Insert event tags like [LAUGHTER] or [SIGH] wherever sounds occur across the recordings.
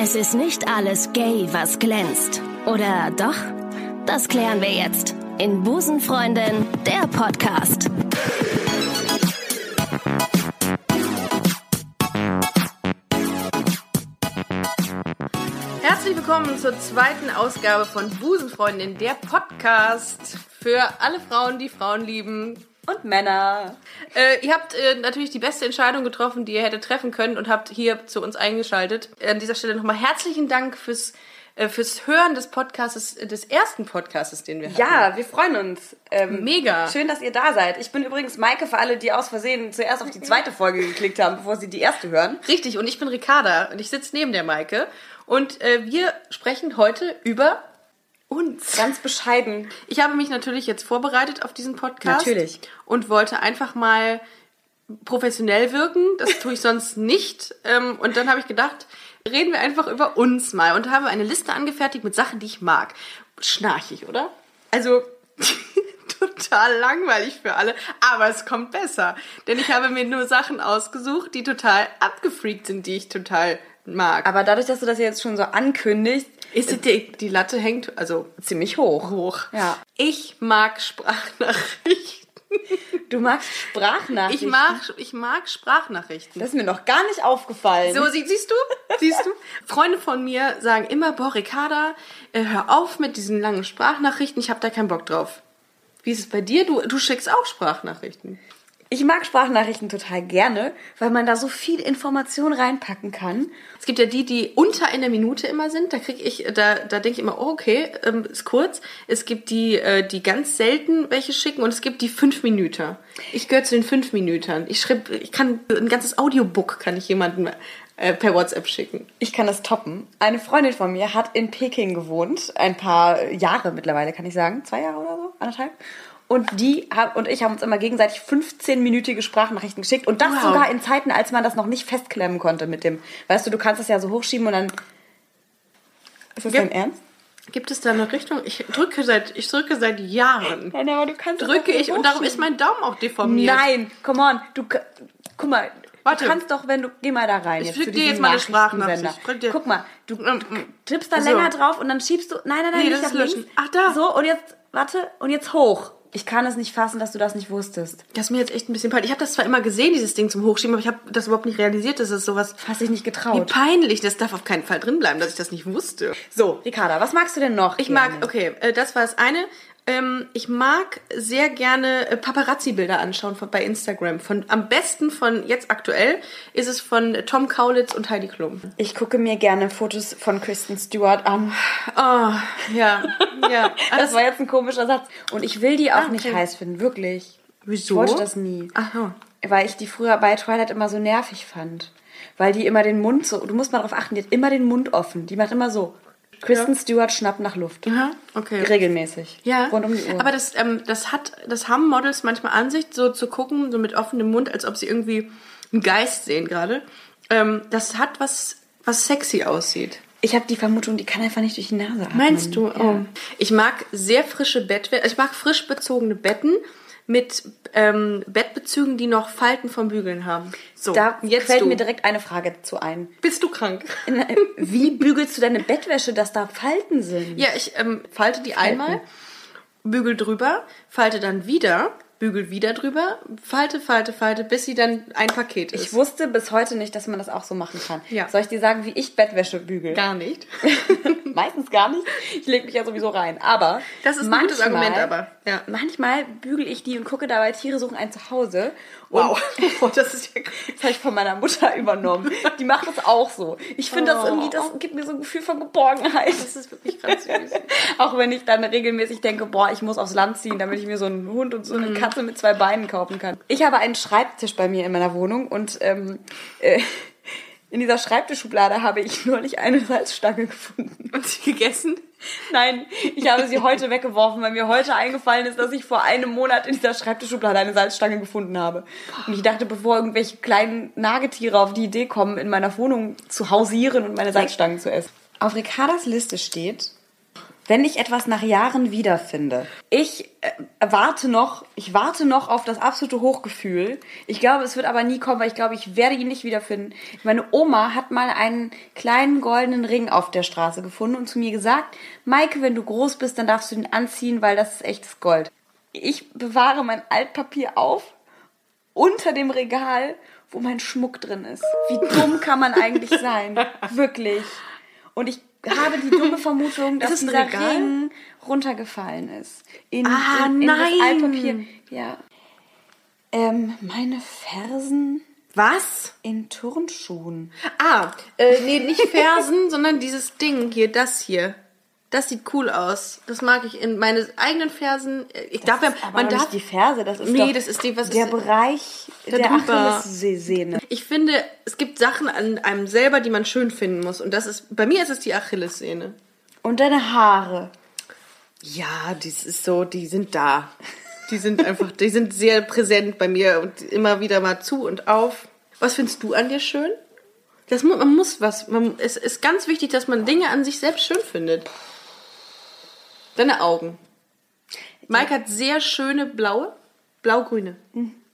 Es ist nicht alles gay, was glänzt. Oder doch? Das klären wir jetzt in Busenfreundin, der Podcast. Herzlich willkommen zur zweiten Ausgabe von Busenfreundin, der Podcast für alle Frauen, die Frauen lieben. Und Männer. Äh, ihr habt äh, natürlich die beste Entscheidung getroffen, die ihr hättet treffen können und habt hier zu uns eingeschaltet. An dieser Stelle nochmal herzlichen Dank fürs, äh, fürs Hören des Podcasts, des ersten Podcasts, den wir hatten. Ja, wir freuen uns. Ähm, Mega. Schön, dass ihr da seid. Ich bin übrigens Maike für alle, die aus Versehen zuerst auf die zweite Folge geklickt haben, bevor sie die erste hören. Richtig, und ich bin Ricarda und ich sitze neben der Maike. Und äh, wir sprechen heute über uns. Ganz bescheiden. Ich habe mich natürlich jetzt vorbereitet auf diesen Podcast. Natürlich. Und wollte einfach mal professionell wirken. Das tue ich [LAUGHS] sonst nicht. Ähm, Und dann habe ich gedacht, reden wir einfach über uns mal. Und habe eine Liste angefertigt mit Sachen, die ich mag. Schnarchig, oder? Also [LAUGHS] total langweilig für alle. Aber es kommt besser. Denn ich habe mir nur Sachen ausgesucht, die total abgefreakt sind, die ich total mag. Aber dadurch, dass du das jetzt schon so ankündigst, ist die, die Latte hängt also ziemlich hoch. hoch. Ja. Ich mag Sprachnachrichten. Du magst Sprachnachrichten. Ich mag, ich mag Sprachnachrichten. Das ist mir noch gar nicht aufgefallen. So, sie, siehst du? Siehst du? Freunde von mir sagen immer, boah, Ricarda, äh, hör auf mit diesen langen Sprachnachrichten, ich habe da keinen Bock drauf. Wie ist es bei dir? Du, du schickst auch Sprachnachrichten. Ich mag Sprachnachrichten total gerne, weil man da so viel Information reinpacken kann. Es gibt ja die, die unter einer Minute immer sind. Da krieg ich, da, da denke ich immer, oh, okay, ähm, ist kurz. Es gibt die, äh, die ganz selten welche schicken und es gibt die fünf Minuten. Ich gehöre zu den fünf Minuten. Ich schreib, ich kann ein ganzes Audiobook kann ich jemandem äh, per WhatsApp schicken. Ich kann das toppen. Eine Freundin von mir hat in Peking gewohnt, ein paar Jahre mittlerweile, kann ich sagen, zwei Jahre oder so, anderthalb. Und die und ich haben uns immer gegenseitig 15-minütige Sprachnachrichten geschickt und das Wow. sogar in Zeiten, als man das noch nicht festklemmen konnte mit dem, weißt du, du kannst das ja so hochschieben und dann. Ist das dein Ernst? Gibt es da eine Richtung? Ich drücke seit, ich drücke seit Jahren. Nein, aber du kannst Drücke ich und darum ist mein Daumen auch deformiert. Nein, come on, du, guck mal. Warte. Du kannst doch, wenn du, geh mal da rein. Ich zu dir jetzt mal eine. Sprachnachricht. Guck mal, du Ähm, tippst da so. länger drauf und dann schiebst du, nein, nein, nein, Nee, nicht das nach links. Ach, da. So, und jetzt, warte, und jetzt hoch. Ich kann es nicht fassen, dass du das nicht wusstest. Das ist mir jetzt echt ein bisschen peinlich. Ich habe das zwar immer gesehen, dieses Ding zum Hochschieben, aber ich habe das überhaupt nicht realisiert, dass es sowas. Hast dich nicht Wie getraut. peinlich. Das darf auf keinen Fall drin bleiben, dass ich das nicht wusste. So, Ricarda, was magst du denn noch? Ich gerne? mag, okay, äh, das war das eine. Ähm, ich mag sehr gerne äh, Paparazzi-Bilder anschauen von, bei Instagram. Von, am besten von jetzt aktuell ist es von Tom Kaulitz und Heidi Klum. Ich gucke mir gerne Fotos von Kristen Stewart an. Oh, ja, ja. [LAUGHS] Das war jetzt ein komischer Satz. Und ich will die auch Ah, nicht okay. heiß finden, wirklich. Wieso? Ich wollte das nie. Ach so. Weil ich die früher bei Twilight immer so nervig fand. Weil die immer den Mund so, du musst mal darauf achten, die hat immer den Mund offen. Die macht immer so. Kristen Stewart schnappt nach Luft. Aha, okay. Regelmäßig. Ja, Rund um die Uhr. aber das, ähm, das hat, das haben Models manchmal an sich, so zu gucken, so mit offenem Mund, als ob sie irgendwie einen Geist sehen gerade. Ähm, das hat was, was sexy aussieht. ich habe die Vermutung, die kann einfach nicht durch die Nase atmen. Meinst du? Ja. Oh. Ich mag sehr frische Bettwäsche, ich mag frisch bezogene Betten mit ähm, Bettbezügen, die noch Falten vom Bügeln haben. So, Da jetzt fällt du. mir direkt eine Frage dazu ein. Bist du krank? In- Wie bügelst du deine Bettwäsche, dass da Falten sind? Ja, ich ähm, falte die einmal, bügel drüber, falte dann wieder, bügel wieder drüber, falte, falte, falte, bis sie dann ein Paket ist. Ich wusste bis heute nicht, dass man das auch so machen kann. Ja. Soll ich dir sagen, wie ich Bettwäsche bügel? Gar nicht. [LAUGHS] Meistens gar nicht. Ich lege mich ja sowieso rein. Aber Das ist ein gutes Argument, aber, ja. manchmal bügel ich die und gucke dabei Tiere suchen ein Zuhause. Wow. Und [LAUGHS] das ist ja [LAUGHS] das habe ich von meiner Mutter übernommen. Die macht das auch so. Ich finde das Oh. irgendwie, das gibt mir so ein Gefühl von Geborgenheit. Das ist wirklich ganz süß. [LAUGHS] Auch wenn ich dann regelmäßig denke, boah, ich muss aufs Land ziehen, damit ich mir so einen Hund und so eine Katze mit zwei Beinen kaufen kann. Ich habe einen Schreibtisch bei mir in meiner Wohnung und ähm, äh, in dieser Schreibtischschublade habe ich [LAUGHS] neulich eine Salzstange gefunden. Und sie gegessen? Nein, ich habe sie heute weggeworfen, weil mir heute eingefallen ist, dass ich vor einem Monat in dieser Schreibtischschublade eine Salzstange gefunden habe. Und ich dachte, bevor irgendwelche kleinen Nagetiere auf die Idee kommen, in meiner Wohnung zu hausieren und meine Salzstangen zu essen. Auf Ricardas Liste steht Wenn ich etwas nach Jahren wiederfinde. Ich äh, warte noch, ich warte noch auf das absolute Hochgefühl. Ich glaube, es wird aber nie kommen, weil ich glaube, ich werde ihn nicht wiederfinden. Meine Oma hat mal einen kleinen goldenen Ring auf der Straße gefunden und zu mir gesagt, Maike, wenn du groß bist, dann darfst du den anziehen, weil das ist echtes Gold. Ich bewahre mein Altpapier auf unter dem Regal, wo mein Schmuck drin ist. Wie dumm kann man eigentlich sein? [LAUGHS] Wirklich. Und ich habe die dumme [LAUGHS] Vermutung, dass dieser Regal? Ring runtergefallen ist. In, Ah, in, in nein. das Altpapier. Ja. Ähm, meine Fersen Was? in Turnschuhen. Ah, äh, nee, nicht Fersen, [LAUGHS] sondern dieses Ding hier, das hier. Das sieht cool aus. Das mag ich in meine eigenen Fersen. Ich darf ja, Aber man darf. nicht die Ferse, das ist Nee, das ist die- was der ist- Bereich der. Achillessehne. Ich finde, es gibt Sachen an einem selber, die man schön finden muss. Und das ist, bei mir ist es die Achillessehne. Und deine Haare. Ja, das ist so, die sind da. Die sind einfach, die sind sehr präsent bei mir und immer wieder mal zu und auf. Was findest du an dir schön? Das, man muss was. Man, es ist ganz wichtig, dass man Dinge an sich selbst schön findet. Deine Augen. Mike hat sehr schöne blaue, blaugrüne,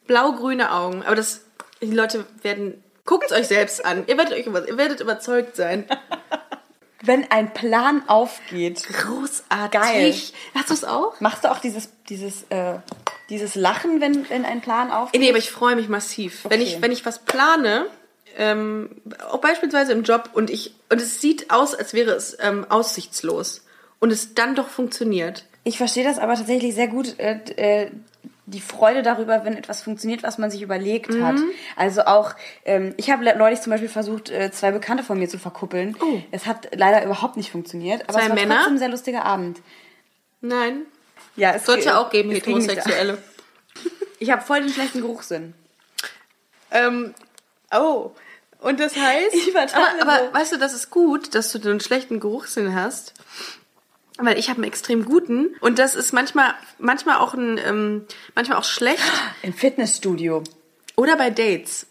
blaugrüne Augen. Aber das, die Leute werden, guckt es euch selbst an. Ihr werdet euch, ihr werdet überzeugt sein. [LAUGHS] Wenn ein Plan aufgeht, Großartig. Geil. Hast du es auch? machst du auch dieses, dieses, äh, dieses Lachen, wenn, wenn ein Plan aufgeht? Nee, aber ich freue mich massiv. Wenn, Okay. ich, wenn ich was plane, ähm, auch beispielsweise im Job, und, ich, und es sieht aus, als wäre es ähm, aussichtslos. Und es dann doch funktioniert. Ich verstehe das aber tatsächlich sehr gut, äh, äh, die Freude darüber, wenn etwas funktioniert, was man sich überlegt hat. Mhm. Also auch, ähm, ich habe neulich zum Beispiel versucht, äh, zwei Bekannte von mir zu verkuppeln. Oh. Es hat leider überhaupt nicht funktioniert, aber Zwei es war Männer? trotzdem ein sehr lustiger Abend. Nein. Ja, es Sollte auch geben. Heterosexuelle. [LAUGHS] Ich habe voll den schlechten Geruchssinn. ähm, oh. Und das heißt. [LAUGHS] Ich aber, aber weißt du, das ist gut, dass du einen schlechten Geruchssinn hast. Weil ich habe einen extrem guten. Und das ist manchmal, manchmal auch ein, ähm, manchmal auch schlecht. Im Fitnessstudio. Oder bei Dates.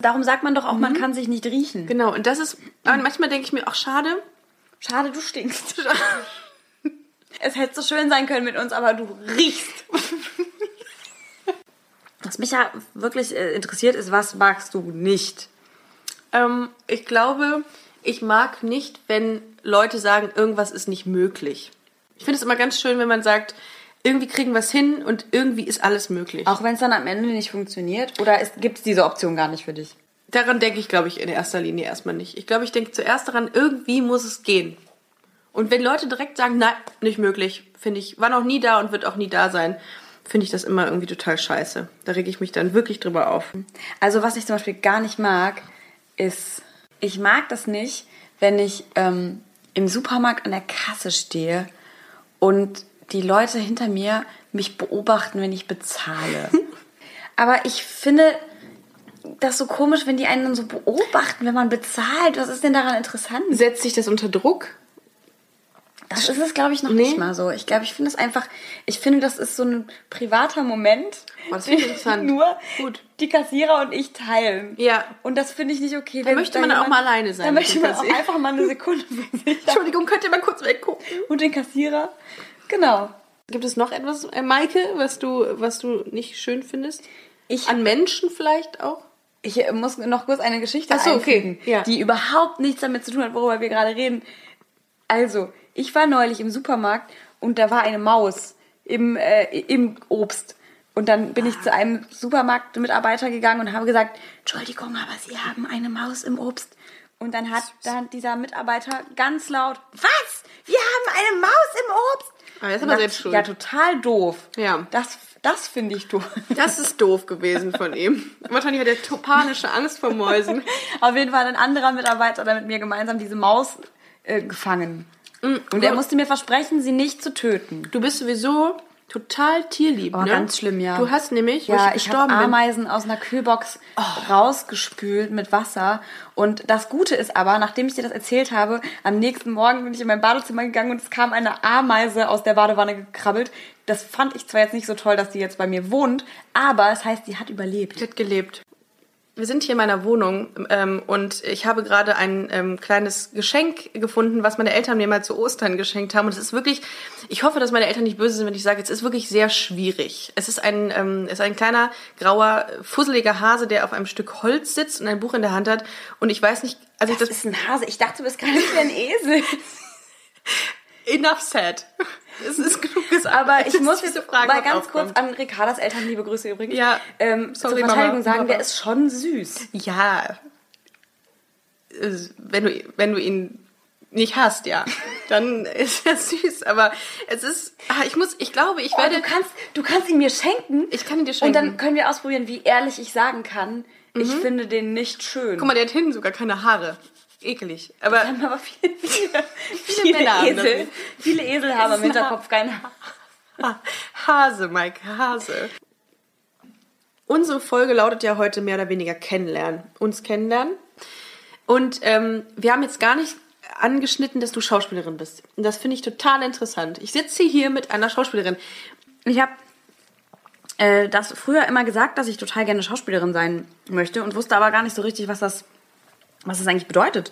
Darum sagt man doch auch, man kann sich nicht riechen. Genau. Und das ist, aber manchmal denke ich mir auch schade. Schade, du stinkst. [LAUGHS] es hätte so schön sein können mit uns, aber du riechst. Was mich ja wirklich äh, interessiert ist, was magst du nicht? Ähm, ich glaube, ich mag nicht, wenn Leute sagen, irgendwas ist nicht möglich. Ich finde es immer ganz schön, wenn man sagt, irgendwie kriegen wir es hin und irgendwie ist alles möglich. Auch wenn es dann am Ende nicht funktioniert? Oder gibt es diese Option gar nicht für dich? Daran denke ich, glaube ich, in erster Linie erstmal nicht. Ich glaube, ich denke zuerst daran, irgendwie muss es gehen. Und wenn Leute direkt sagen, nein, nicht möglich, finde ich, war noch nie da und wird auch nie da sein, finde ich das immer irgendwie total scheiße. Da rege ich mich dann wirklich drüber auf. Also was ich zum Beispiel gar nicht mag, ist, ich mag das nicht, wenn ich ähm, im Supermarkt an der Kasse stehe und die Leute hinter mir mich beobachten, wenn ich bezahle. [LAUGHS] Aber ich finde das so komisch, wenn die einen dann so beobachten, wenn man bezahlt. Was ist denn daran interessant? Setzt sich das unter Druck? Das ist es, glaube ich, noch Nee. nicht mal so. Ich glaube, ich finde es einfach, ich finde, das ist so ein privater Moment, Oh, das finde ich interessant. nur Gut. die Kassierer und ich teilen. Ja. Und das finde ich nicht okay. Da möchte man auch mal alleine sein Da möchte man auch einfach mal eine Sekunde für sich. Entschuldigung, könnt ihr mal kurz weggucken? Und den Kassierer. Genau. Gibt es noch etwas, äh, Maike, was du, was du nicht schön findest? Ich- An Menschen vielleicht auch? Ich äh, muss noch kurz eine Geschichte Ach so, okay. Ja. die überhaupt nichts damit zu tun hat, worüber wir gerade reden. Also, ich war neulich im Supermarkt und da war eine Maus im, äh, im Obst. Und dann bin ich zu einem Supermarktmitarbeiter gegangen und habe gesagt, Entschuldigung, aber Sie haben eine Maus im Obst. Und dann hat dann dieser Mitarbeiter ganz laut, was? Wir haben eine Maus im Obst? Ah, jetzt ist aber selbst schuld. Ja, total doof. Ja. Das, das finde ich doof. Das ist doof gewesen von ihm. Wahrscheinlich hat er to- panische Angst vor Mäusen. [LAUGHS] Auf jeden Fall hat ein anderer Mitarbeiter dann mit mir gemeinsam diese Maus äh, gefangen. Mm, Und er musste mir versprechen, sie nicht zu töten. Du bist sowieso total tierlieb, Oh, ne? ganz schlimm, ja. Du hast nämlich, Ja, ich ich habe gestorben bin, Oh. Ameisen aus einer Kühlbox rausgespült mit Wasser. Und das Gute ist aber, nachdem ich dir das erzählt habe, am nächsten Morgen bin ich in mein Badezimmer gegangen und es kam eine Ameise aus der Badewanne gekrabbelt. Das fand ich zwar jetzt nicht so toll, dass die jetzt bei mir wohnt, aber es heißt, sie hat überlebt. die hat gelebt. Wir sind hier in meiner Wohnung ähm, und ich habe gerade ein ähm, kleines Geschenk gefunden, was meine Eltern mir mal zu Ostern geschenkt haben. Und es ist wirklich, ich hoffe, dass meine Eltern nicht böse sind, wenn ich sage, es ist wirklich sehr schwierig. Es ist ein, ähm, es ist ein kleiner, grauer, fusseliger Hase, der auf einem Stück Holz sitzt und ein Buch in der Hand hat. Und ich weiß nicht, also Das, ich das ist ein Hase. Ich dachte, du bist gar nicht wie ein Esel. Enough said. [LAUGHS] Es ist genug gesagt. Aber ich muss jetzt Frage, mal ganz kurz aufkommt. an Ricardas Eltern, liebe Grüße übrigens, Ja, ähm, sorry, zur Verteidigung Mama, sagen, Mama. der ist schon süß. Ja. Wenn du, wenn du ihn nicht hast, ja, [LAUGHS] dann ist er süß. Aber es ist, ah, ich muss, ich glaube, ich Oh, werde, du, kannst, du kannst ihn mir schenken. ich kann ihn dir Und schenken. dann können wir ausprobieren, wie ehrlich ich sagen kann, ich finde den nicht schön. Guck mal, der hat hinten sogar keine Haare. Ekelig. Aber haben aber viele, viele, viele, das Esel. Viele Esel haben im Hinterkopf keine Haare. Hase, Mike, Hase. Unsere Folge lautet ja heute mehr oder weniger kennenlernen. Uns kennenlernen. Und ähm, wir haben jetzt gar nicht angeschnitten, dass du Schauspielerin bist. Und das finde ich total interessant. Ich sitze hier mit einer Schauspielerin. Ich habe äh, das früher immer gesagt, dass ich total gerne Schauspielerin sein möchte und wusste aber gar nicht so richtig, was das, was das eigentlich bedeutet.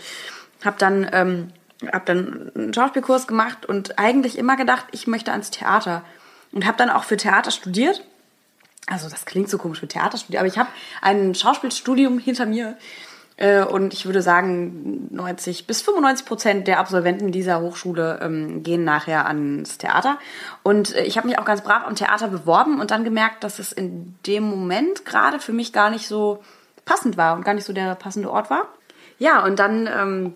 Hab dann, ähm, hab dann einen Schauspielkurs gemacht und eigentlich immer gedacht, ich möchte ans Theater. Und habe dann auch für Theater studiert. Also das klingt so komisch für Theater studiert, aber ich habe ein Schauspielstudium hinter mir. Äh, Und ich würde sagen, 90 bis 95 Prozent der Absolventen dieser Hochschule ähm, gehen nachher ans Theater. Und äh, ich habe mich auch ganz brav am Theater beworben und dann gemerkt, dass es in dem Moment gerade für mich gar nicht so passend war und gar nicht so der passende Ort war. Ja, und dann ähm,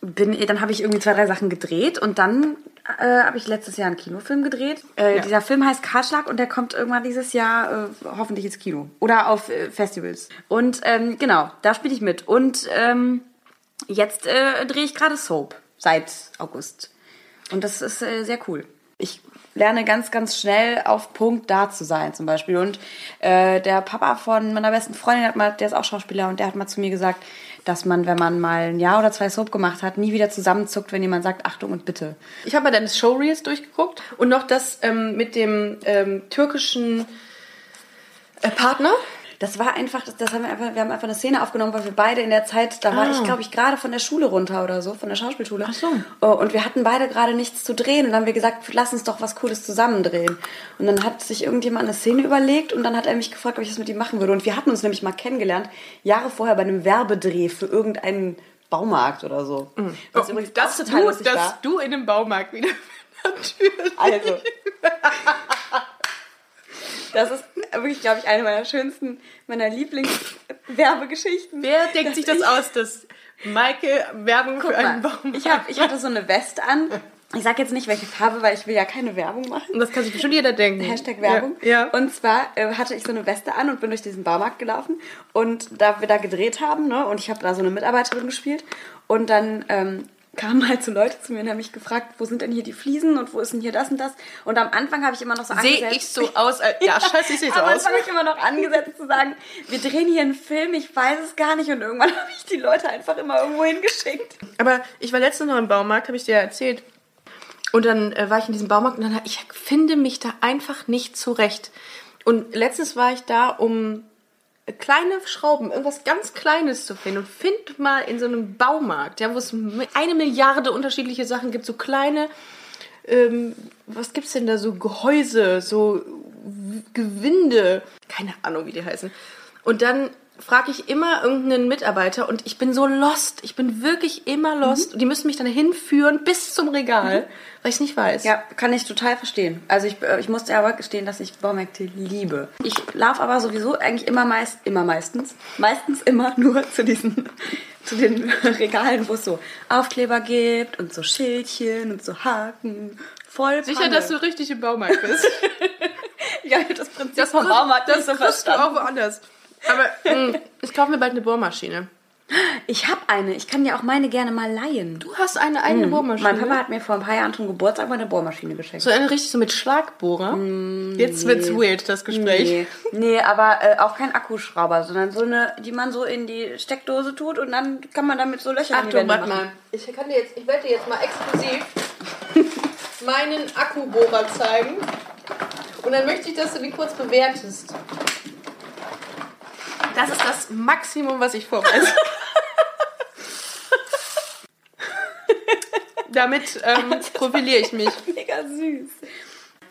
bin, dann habe ich irgendwie zwei, drei Sachen gedreht und dann äh, habe ich letztes Jahr einen Kinofilm gedreht. Äh, Ja. Dieser Film heißt Kahlschlag und der kommt irgendwann dieses Jahr äh, hoffentlich ins Kino oder auf äh, Festivals. Und ähm, genau, da spiele ich mit. Und ähm, jetzt äh, drehe ich gerade Soap seit August. Und das ist äh, sehr cool. Ich lerne ganz, ganz schnell auf Punkt da zu sein zum Beispiel. Und äh, der Papa von meiner besten Freundin hat mal, der ist auch Schauspieler und der hat mal zu mir gesagt, dass man, wenn man mal ein Jahr oder zwei Soap gemacht hat, nie wieder zusammenzuckt, wenn jemand sagt, Achtung und bitte. Ich habe mal deine Showreels durchgeguckt und noch das ähm, mit dem ähm, türkischen äh, Partner. Das war einfach, das, das haben wir einfach, wir haben einfach eine Szene aufgenommen, weil wir beide in der Zeit, da war Ah. ich, glaube ich, gerade von der Schule runter oder so, von der Schauspielschule. Ach so. Oh, Und wir hatten beide gerade nichts zu drehen und dann haben wir gesagt, lass uns doch was Cooles zusammen drehen. Und dann hat sich irgendjemand eine Szene überlegt und dann hat er mich gefragt, ob ich das mit ihm machen würde. Und wir hatten uns nämlich mal kennengelernt, Jahre vorher bei einem Werbedreh für irgendeinen Baumarkt oder so. Was übrigens Oh, dass auch total du, dass war. du in dem Baumarkt wieder. [LAUGHS] Natürlich. Also. Das ist wirklich, glaube ich, eine meiner schönsten, meiner Lieblingswerbegeschichten. Wer denkt sich das aus, dass Maike Werbung für einen mal, Baumarkt ich, hab, ich hatte so eine Weste an. Ich sag jetzt nicht, welche Farbe, weil ich will ja keine Werbung machen. Und das kann sich bestimmt jeder denken. Hashtag Werbung. Ja. ja. Und zwar äh, hatte ich so eine Weste an und bin durch diesen Baumarkt gelaufen. Und da wir da gedreht haben, ne, und ich habe da so eine Mitarbeiterin gespielt. Und dann ähm, kamen halt so Leute zu mir und haben mich gefragt, wo sind denn hier die Fliesen und wo ist denn hier das und das? Und am Anfang habe ich immer noch so Sehe angesetzt. ich so aus? Als, [LAUGHS] ja, scheiße, ich sehe so Am aus. Anfang habe ich immer noch angesetzt zu sagen, wir drehen hier einen Film, ich weiß es gar nicht. Und irgendwann [LAUGHS] habe ich die Leute einfach immer irgendwo hingeschickt. Aber ich war letztens noch im Baumarkt, habe ich dir ja erzählt. Und dann äh, war ich in diesem Baumarkt und dann ich finde mich da einfach nicht zurecht. Und letztens war ich da, um kleine Schrauben, irgendwas ganz Kleines zu finden. Und find mal in so einem Baumarkt, ja, wo es eine Milliarde unterschiedliche Sachen gibt, so kleine, ähm, was gibt's denn da, so Gehäuse, so Gewinde, keine Ahnung, wie die heißen. Und dann frage ich immer irgendeinen Mitarbeiter und ich bin so lost. Ich bin wirklich immer lost. Und die müssen mich dann hinführen bis zum Regal, weil ich es nicht weiß. Ja, kann ich total verstehen. Also ich, äh, ich musste aber gestehen, dass ich Baumärkte liebe. Ich laufe aber sowieso eigentlich immer meist, immer meistens, meistens immer nur zu diesen, [LAUGHS] zu den [LAUGHS] Regalen, wo es so Aufkleber gibt und so Schildchen und so Haken. Voll Sicher, Panne. dass du richtig im Baumarkt bist. [LAUGHS] ja, das Prinzip Das, vom Baumarkt das nicht so kriegst du verstanden. auch woanders. Aber mh, ich kaufe mir bald eine Bohrmaschine. Ich habe eine. Ich kann dir auch meine gerne mal leihen. Du hast eine eigene Bohrmaschine? Mein Papa hat mir vor ein paar Jahren zum Geburtstag mal eine Bohrmaschine geschenkt. so eine richtig so mit Schlagbohrer. Jetzt wird's weird, das Gespräch. Nee, nee aber äh, auch kein Akkuschrauber, sondern so eine, die man so in die Steckdose tut und dann kann man damit so Löcher in die Achtung, Wände warte machen. mal. Ich kann dir jetzt, ich werde dir jetzt mal exklusiv [LAUGHS] meinen Akkubohrer zeigen. Und dann möchte ich, dass du den kurz bewertest. Das ist das Maximum, was ich vorweise. [LAUGHS] Damit ähm, profiliere ich mich. Mega süß.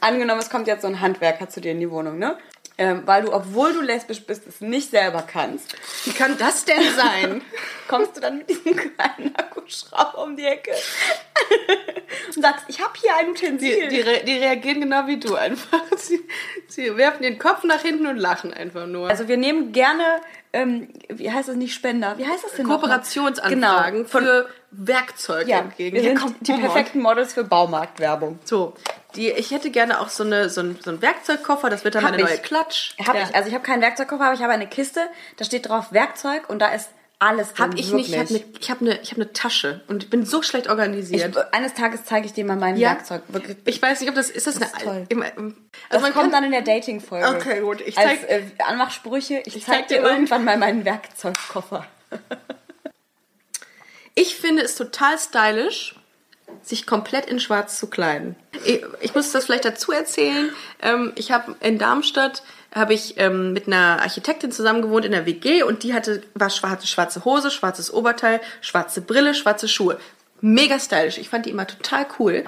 Angenommen, es kommt jetzt so ein Handwerker zu dir in die Wohnung, ne? Ähm, weil du, obwohl du lesbisch bist, es nicht selber kannst. Wie kann das denn sein? [LAUGHS] Kommst du dann mit diesem kleinen Akkuschrauber um die Ecke und sagst, ich habe hier ein Utensil. Die, die, re die reagieren genau wie du einfach. [LAUGHS] Sie, sie werfen den Kopf nach hinten und lachen einfach nur. also wir nehmen gerne, ähm, wie heißt das nicht Spender? Wie heißt das denn? Kooperationsanfragen Genau. Für Werkzeuge ja, entgegen. wir sind die Humor. perfekten Models für Baumarktwerbung. So, die, ich hätte gerne auch so, eine, so, ein, so einen Werkzeugkoffer, das wird dann Hab meine ich. neue Klatsch. Hab Ja. ich. Also ich habe keinen Werkzeugkoffer, aber ich habe eine Kiste, da steht drauf Werkzeug und da ist alles drin. Hab ich wirklich. nicht, ich habe eine hab ne, hab ne Tasche und ich bin so schlecht organisiert. Ich, eines Tages zeige ich dir mal mein Ja. Werkzeug. Wirklich. Ich weiß nicht, ob das ist das, Das ist eine toll. Im, im, Das also man kommt dann in der Dating-Folge. Okay, gut. Ich Als zeig- äh, Anmachsprüche. Ich, Ich zeig zeig dir irgendwann mal meinen Werkzeugkoffer. [LAUGHS] ich finde es total stylisch, sich komplett in Schwarz zu kleiden. Ich, ich muss das vielleicht dazu erzählen. Ähm, ich habe in Darmstadt habe ich ähm, mit einer Architektin zusammen gewohnt in der WG und die hatte war schwarze schwarze Hose, schwarzes Oberteil, schwarze Brille, schwarze Schuhe. Mega stylisch. Ich fand die immer total cool.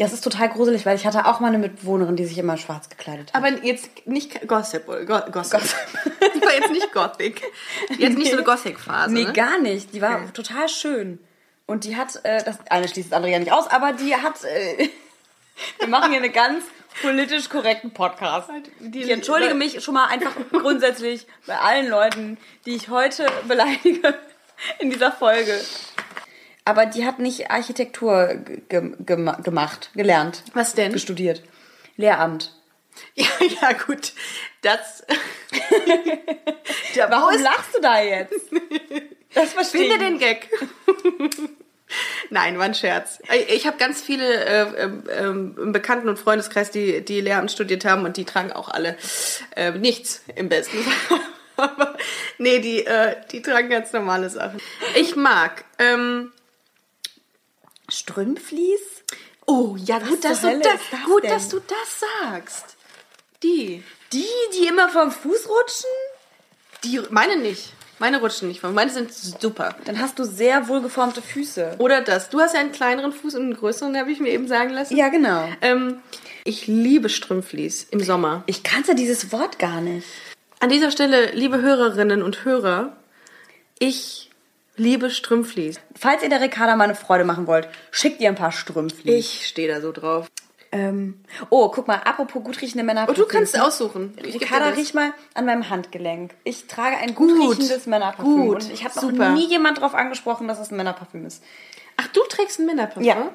Das ist total gruselig, weil ich hatte auch mal eine Mitbewohnerin, die sich immer schwarz gekleidet hat. Aber jetzt nicht Gossip, oder? Go Gossip. [LAUGHS] Die war jetzt nicht Gothic. Jetzt nicht so eine Gothic-Phase. Nee, ne? gar nicht. Die war Okay. total schön. Und die hat, äh, das eine schließt das andere ja nicht aus, aber die hat, äh, [LAUGHS] wir machen hier einen ganz politisch korrekten Podcast. Die- Ich entschuldige mich schon mal einfach grundsätzlich [LAUGHS] bei allen Leuten, die ich heute beleidige in dieser Folge. Aber die hat nicht Architektur ge gem gemacht, gelernt. Was denn? Studiert. Lehramt. [LAUGHS] Ja, ja, gut. Das. [LAUGHS] Warum lachst du da jetzt? Das verstehe Finde ich den Gag. [LAUGHS] Nein, war ein Scherz. Ich habe ganz viele äh, ähm, ähm, im Bekannten- und Freundeskreis, die, die Lehramt studiert haben und die tragen auch alle äh, nichts im besten [LAUGHS] Fall. Aber nee, die, äh, die tragen ganz normale Sachen. Ich mag. Ähm, Strümpflies? oh, ja, gut, dass du, Hölle das, gut denn? dass du das sagst. Die. Die, die immer vom Fuß rutschen? Die, meine nicht. Meine rutschen nicht. Meine sind super. Dann hast du sehr wohlgeformte Füße. Oder das. Du hast ja einen kleineren Fuß und einen größeren, habe ich mir eben sagen lassen. Ja, genau. Ähm, ich liebe Strümpflies im Sommer. Ich kannte dieses Wort gar nicht. An dieser Stelle, liebe Hörerinnen und Hörer, ich liebe Strümpflies. Falls ihr der Ricarda mal eine Freude machen wollt, schickt ihr ein paar Strümpflies. Ich stehe da so drauf. Ähm, oh, guck mal, apropos gut riechende Männer. Und du kannst aussuchen. Ricarda, riech mal an meinem Handgelenk. Ich trage ein gut, Gut, riechendes Männerparfüm. gut, Und ich habe noch nie jemand drauf angesprochen, dass es ein Männerparfüm ist. Ach, du trägst ein Männerparfum? Ja.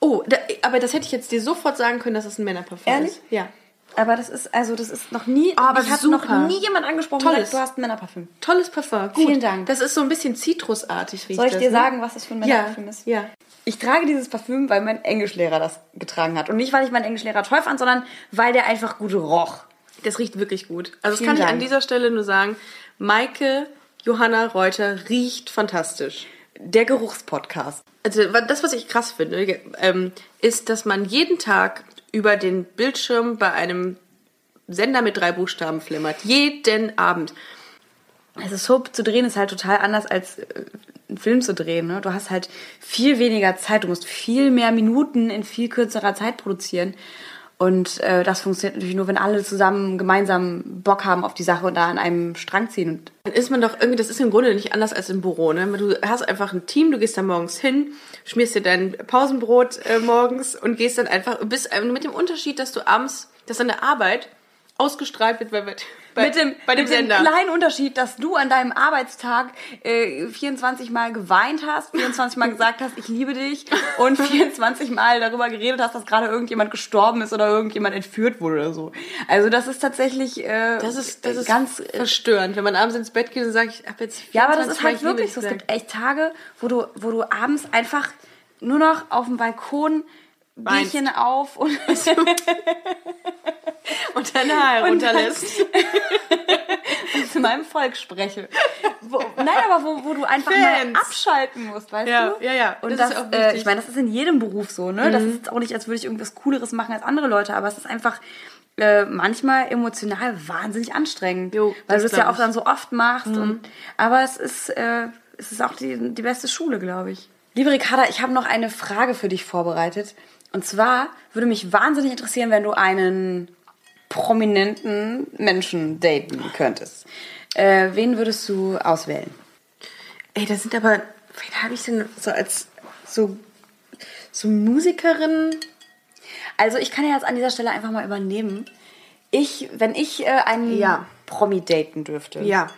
Oh, da, aber das hätte ich jetzt dir sofort sagen können, dass es ein Männerparfüm Ehrlich? ist. Ja. Aber das ist, also das ist noch nie, Aber ich habe noch nie jemand angesprochen, Tolles. gesagt, du hast ein Männerparfüm. Tolles Parfum. Gut. Vielen Dank. Das ist so ein bisschen zitrusartig, riecht Soll ich das, dir ne? sagen, was das für ein Ja, Männerparfüm ist? ja. Ich trage dieses Parfüm, weil mein Englischlehrer das getragen hat. Und nicht, weil ich meinen Englischlehrer toll fand, sondern weil der einfach gut roch. Das riecht wirklich gut. Also das Vielen kann ich Dank. an dieser Stelle nur sagen. Maike Johanna Reuter riecht fantastisch. Der Geruchspodcast. Also das, was ich krass finde, ähm, ist, dass man jeden Tag über den Bildschirm bei einem Sender mit drei Buchstaben flimmert. Jeden Abend. Also Soap zu drehen ist halt total anders als äh, einen Film zu drehen. Ne? Du hast halt viel weniger Zeit. Du musst viel mehr Minuten in viel kürzerer Zeit produzieren. Und äh, das funktioniert natürlich nur, wenn alle zusammen gemeinsam Bock haben auf die Sache und da an einem Strang ziehen. Und Dann ist man doch irgendwie, das ist im Grunde nicht anders als im Büro. Ne? Du hast einfach ein Team, du gehst da morgens hin, schmierst dir dein Pausenbrot äh, morgens und gehst dann einfach, bist äh, mit dem Unterschied, dass du abends, dass deine Arbeit ausgestrahlt wird bei, bei, mit dem, bei dem mit dem kleinen Unterschied, dass du an deinem Arbeitstag äh, 24 Mal geweint hast, 24 Mal gesagt hast, ich liebe dich und [LAUGHS] 24 Mal darüber geredet hast, dass gerade irgendjemand gestorben ist oder irgendjemand entführt wurde oder so. Also das ist tatsächlich äh, Das ist, das ist ganz verstörend, wenn man abends ins Bett geht und sagt, ich hab jetzt Ja, aber das 24 ist halt wirklich so. Es gibt echt Tage, wo du, wo du abends einfach nur noch auf dem Balkon Bierchen auf und, [LAUGHS] und deine Haare Und dann- runterlässt. [LAUGHS] zu meinem Volk spreche. Wo, nein, aber wo, wo du einfach Fans. mal abschalten musst, weißt Ja, du? ja, ja. Und Das das, äh, ich meine, das ist in jedem Beruf so, ne? Das ist auch nicht, als würde ich irgendwas Cooleres machen als andere Leute, aber es ist einfach, äh, manchmal emotional wahnsinnig anstrengend. Jo, weil du das ja auch. Mhm. dann so oft machst. Und, aber es ist, äh, es ist auch die, die beste Schule, glaube ich. Liebe Ricarda, ich habe noch eine Frage für dich vorbereitet. Und zwar würde mich wahnsinnig interessieren, wenn du einen prominenten Menschen daten könntest. Äh, wen würdest du auswählen? Ey, das sind aber, wen habe ich denn so als so, so Musikerin? Also ich kann ja jetzt an dieser Stelle einfach mal übernehmen. Ich, wenn ich äh, einen Ja. Promi daten dürfte, Ja.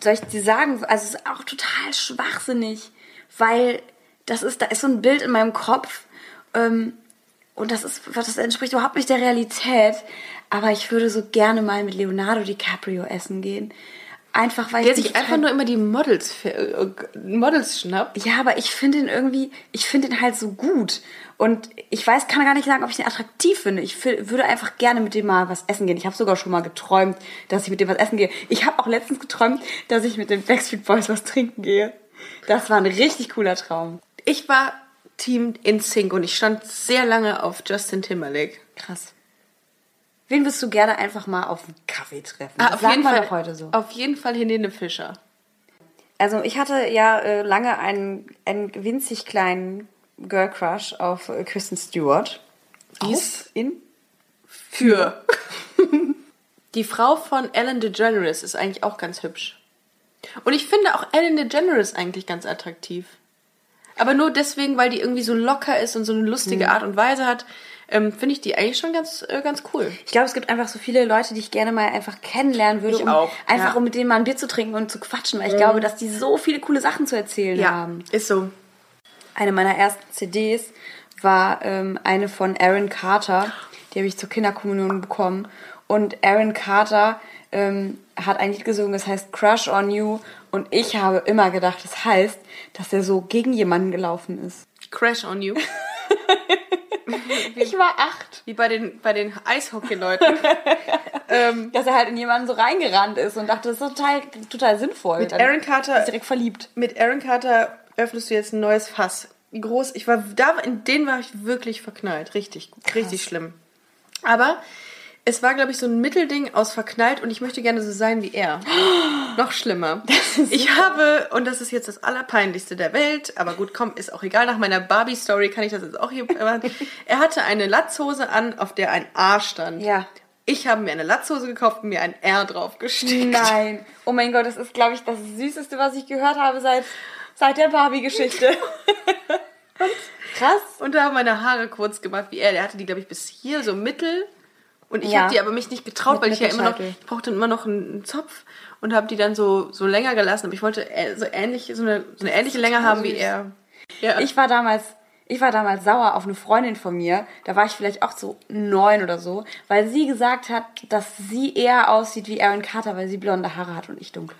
soll ich dir sagen, also es ist auch total schwachsinnig, weil das ist, da ist so ein Bild in meinem Kopf ähm, und das ist, das entspricht überhaupt nicht der Realität. Aber ich würde so gerne mal mit Leonardo DiCaprio essen gehen. Einfach weil Der ich sich einfach nur immer die Models, äh, Models schnappt. ja, aber ich finde ihn irgendwie, ich finde ihn halt so gut. Und ich weiß, kann gar nicht sagen, ob ich ihn attraktiv finde. Ich würde einfach gerne mit dem mal was essen gehen. Ich habe sogar schon mal geträumt, dass ich mit dem was essen gehe. Ich habe auch letztens geträumt, dass ich mit den Backstreet Boys was trinken gehe. Das war ein richtig cooler Traum. Ich war Team InSync und ich stand sehr lange auf Justin Timberlake. Krass. Wen würdest du gerne einfach mal auf einen Kaffee treffen? Ah, auf sagt jeden Fall doch heute so. Auf jeden Fall Helene Fischer. Also ich hatte ja äh, lange einen, einen winzig kleinen Girl Crush auf äh, Kristen Stewart. Die ist in für. [LAUGHS] Die Frau von Ellen DeGeneres ist eigentlich auch ganz hübsch. Und ich finde auch Ellen DeGeneres eigentlich ganz attraktiv. Aber nur deswegen, weil die irgendwie so locker ist und so eine lustige Mhm. Art und Weise hat, ähm, finde ich die eigentlich schon ganz, äh, ganz cool. Ich glaube, es gibt einfach so viele Leute, die ich gerne mal einfach kennenlernen würde, Ich um auch, einfach ja. Mhm. um mit denen mal ein Bier zu trinken und zu quatschen, weil ich glaube, dass die so viele coole Sachen zu erzählen haben. ist so. Eine meiner ersten CDs war ähm, eine von Aaron Carter, die habe ich zur Kinderkommunion bekommen. Und Aaron Carter ähm, hat ein Lied gesungen, das heißt Crush on You. Und ich habe immer gedacht, das heißt, dass er so gegen jemanden gelaufen ist. Crash on You. [LAUGHS] Ich war acht. Wie bei den, bei den Eishockey-Leuten. [LAUGHS] Dass er halt in jemanden so reingerannt ist und dachte, das ist total, total sinnvoll. Mit Dann Aaron Carter ist direkt verliebt. mit Aaron Carter öffnest du jetzt ein neues Fass. Groß? Ich war da in den war ich wirklich verknallt, richtig, richtig schlimm. Aber es war glaube ich so ein Mittelding aus verknallt und ich möchte gerne so sein wie er. [GASPS] Noch schlimmer. Ich habe und das ist jetzt das allerpeinlichste der Welt, aber gut, komm, ist auch egal. Nach meiner Barbie Story kann ich das jetzt auch hier [LAUGHS] machen. Er hatte eine Latzhose an, auf der ein A stand. Ja. Ich habe mir eine Latzhose gekauft und mir ein R drauf gestickt. Nein. Oh mein Gott, das ist, glaube ich, das Süßeste, was ich gehört habe seit, seit der Barbie-Geschichte. [LAUGHS] Krass. Und da haben meine Haare kurz gemacht wie er. Der hatte die, glaube ich, bis hier so mittel. Und ich Ja. habe die aber mich nicht getraut, Mit weil ich ja immer noch, ich brauchte immer noch einen, Zopf und habe die dann so, so länger gelassen. Aber ich wollte äh, so ähnlich, so eine, so eine ähnliche Länge haben wie er. Ja. Ich war damals, ich war damals sauer auf eine Freundin von mir. Da war ich vielleicht auch so neun oder so, weil sie gesagt hat, dass sie eher aussieht wie Aaron Carter, weil sie blonde Haare hat und ich dunkle.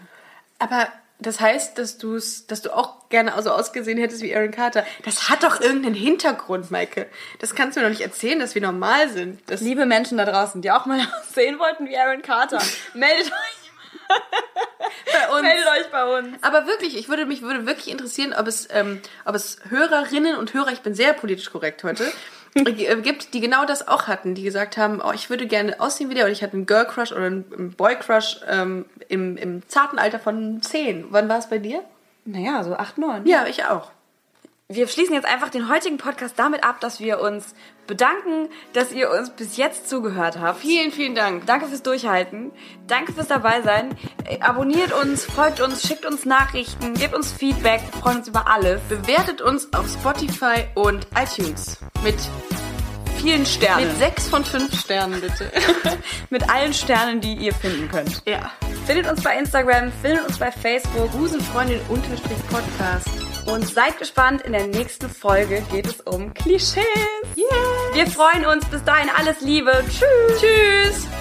aber das heißt, dass du dass du auch gerne so ausgesehen hättest wie Aaron Carter. Das hat doch irgendeinen Hintergrund, Maike. Das kannst du mir doch nicht erzählen, dass wir normal sind. Das Liebe Menschen da draußen, die auch mal [LAUGHS] aussehen wollten wie Aaron Carter, [LAUGHS] meldet euch, [LAUGHS] bei uns. meldet euch bei uns. Aber wirklich, ich würde mich würde wirklich interessieren, ob es, ähm, ob es Hörerinnen und Hörer, ich bin sehr politisch korrekt heute, gibt, die genau das auch hatten, die gesagt haben, oh, ich würde gerne aussehen wie der oder ich hatte einen Girl Crush oder einen Boy Crush ähm, im, im zarten Alter von 10. Wann war es bei dir? Naja, so acht, neun. Ja, ich auch. Wir schließen jetzt einfach den heutigen Podcast damit ab, dass wir uns bedanken, dass ihr uns bis jetzt zugehört habt. Vielen, vielen Dank. Danke fürs Durchhalten. Danke fürs Dabeisein. Äh, Abonniert uns, folgt uns, schickt uns Nachrichten, gebt uns Feedback. Wir freuen uns über alles. Bewertet uns auf Spotify und iTunes mit, Vielen Sternen. mit sechs von fünf Sternen, bitte. [LAUGHS] Mit allen Sternen, die ihr finden könnt. ja. Findet uns bei Instagram, findet uns bei Facebook Busenfreundin unterstrich Podcast. Und seid gespannt. In der nächsten Folge geht es um Klischees. Wir freuen uns. Bis dahin alles Liebe. Tschüss. Tschüss.